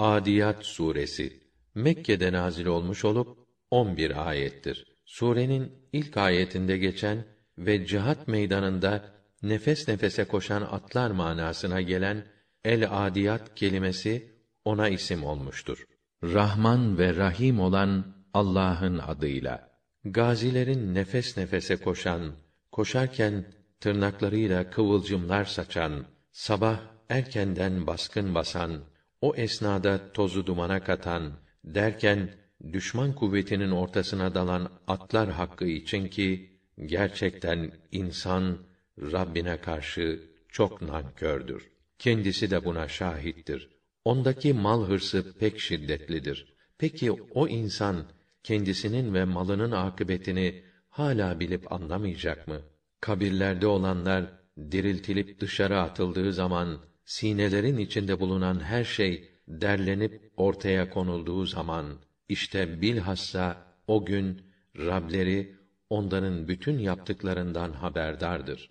Adiyat suresi Mekke'de nazil olmuş olup 11 ayettir. Surenin ilk ayetinde geçen ve cihat meydanında nefes nefese koşan atlar manasına gelen el adiyat kelimesi ona isim olmuştur. Rahman ve Rahim olan Allah'ın adıyla. Gazilerin nefes nefese koşan, koşarken tırnaklarıyla kıvılcımlar saçan, sabah erkenden baskın basan, o esnada tozu dumana katan, derken düşman kuvvetinin ortasına dalan atlar hakkı için ki gerçekten insan Rabbine karşı çok nankördür. Kendisi de buna şahittir. Ondaki mal hırsı pek şiddetlidir. Peki o insan kendisinin ve malının akıbetini hala bilip anlamayacak mı? Kabirlerde olanlar diriltilip dışarı atıldığı zaman sinelerin içinde bulunan her şey derlenip ortaya konulduğu zaman işte bilhassa o gün Rableri onların bütün yaptıklarından haberdardır.